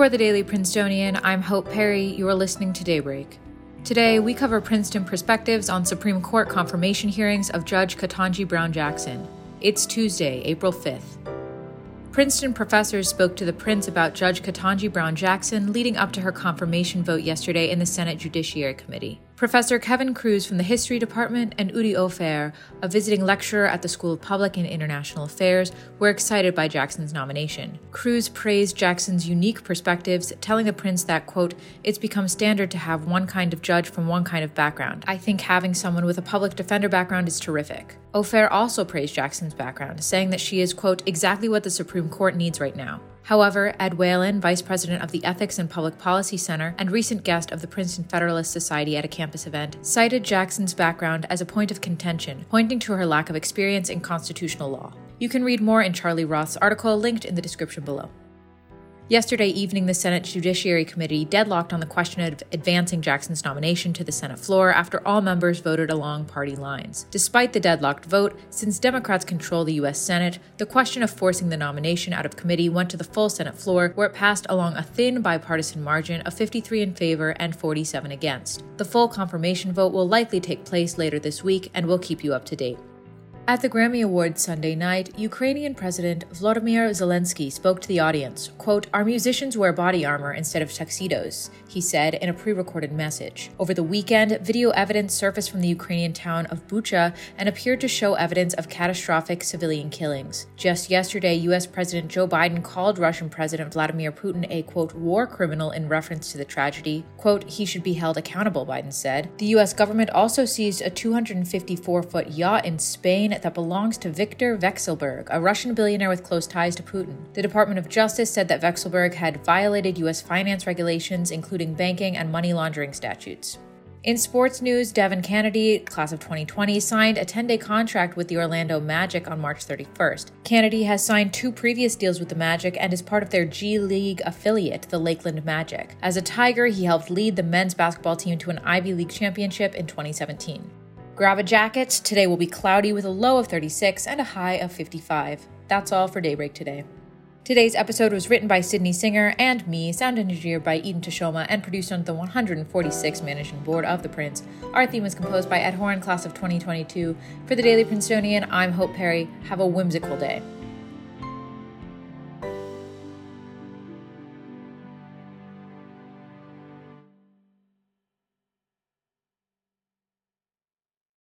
For the Daily Princetonian, I'm Hope Perry. You are listening to Daybreak. Today, we cover Princeton perspectives on Supreme Court confirmation hearings of Judge Ketanji Brown Jackson. It's Tuesday, April 5th. Princeton professors spoke to the Prince about Judge Ketanji Brown Jackson leading up to her confirmation vote yesterday in the Senate Judiciary Committee. Professor Kevin Kruse from the History Department and Udi Ofer, a visiting lecturer at the School of Public and International Affairs, were excited by Jackson's nomination. Kruse praised Jackson's unique perspectives, telling the prince that, quote, it's become standard to have one kind of judge from one kind of background. I think having someone with a public defender background is terrific. Ofer also praised Jackson's background, saying that she is, quote, exactly what the Supreme Court needs right now. However, Ed Whelan, vice president of the Ethics and Public Policy Center and recent guest of the Princeton Federalist Society at a campus event, cited Jackson's background as a point of contention, pointing to her lack of experience in constitutional law. You can read more in Charlie Roth's article linked in the description below. Yesterday evening, the Senate Judiciary Committee deadlocked on the question of advancing Jackson's nomination to the Senate floor after all members voted along party lines. Despite the deadlocked vote, since Democrats control the U.S. Senate, the question of forcing the nomination out of committee went to the full Senate floor, where it passed along a thin bipartisan margin of 53 in favor and 47 against. The full confirmation vote will likely take place later this week, and we'll keep you up to date. At the Grammy Awards Sunday night, Ukrainian President Vladimir Zelensky spoke to the audience. Quote, Our musicians wear body armor instead of tuxedos, he said in a pre recorded message. Over the weekend, video evidence surfaced from the Ukrainian town of Bucha and appeared to show evidence of catastrophic civilian killings. Just yesterday, U.S. President Joe Biden called Russian President Vladimir Putin a, quote, war criminal in reference to the tragedy. Quote, he should be held accountable, Biden said. The U.S. government also seized a 254 foot yacht in Spain that belongs to Viktor Vekselberg, a Russian billionaire with close ties to Putin. The Department of Justice said that Vekselberg had violated U.S. finance regulations, including banking and money laundering statutes. In sports news, Devin Cannady, class of 2020, signed a 10 day contract with the Orlando Magic on March 31st. Cannady has signed two previous deals with the Magic and is part of their G League affiliate, the Lakeland Magic. As a Tiger, he helped lead the men's basketball team to an Ivy League championship in 2017. Grab a jacket. Today will be cloudy with a low of 36 and a high of 55. That's all for Daybreak today. Today's episode was written by Sydney Singer and me, sound engineered by Eden Tashoma, and produced on the 146 managing board of The Prince. Our theme was composed by Ed Horn, class of 2022. For the Daily Princetonian, I'm Hope Perry. Have a whimsical day.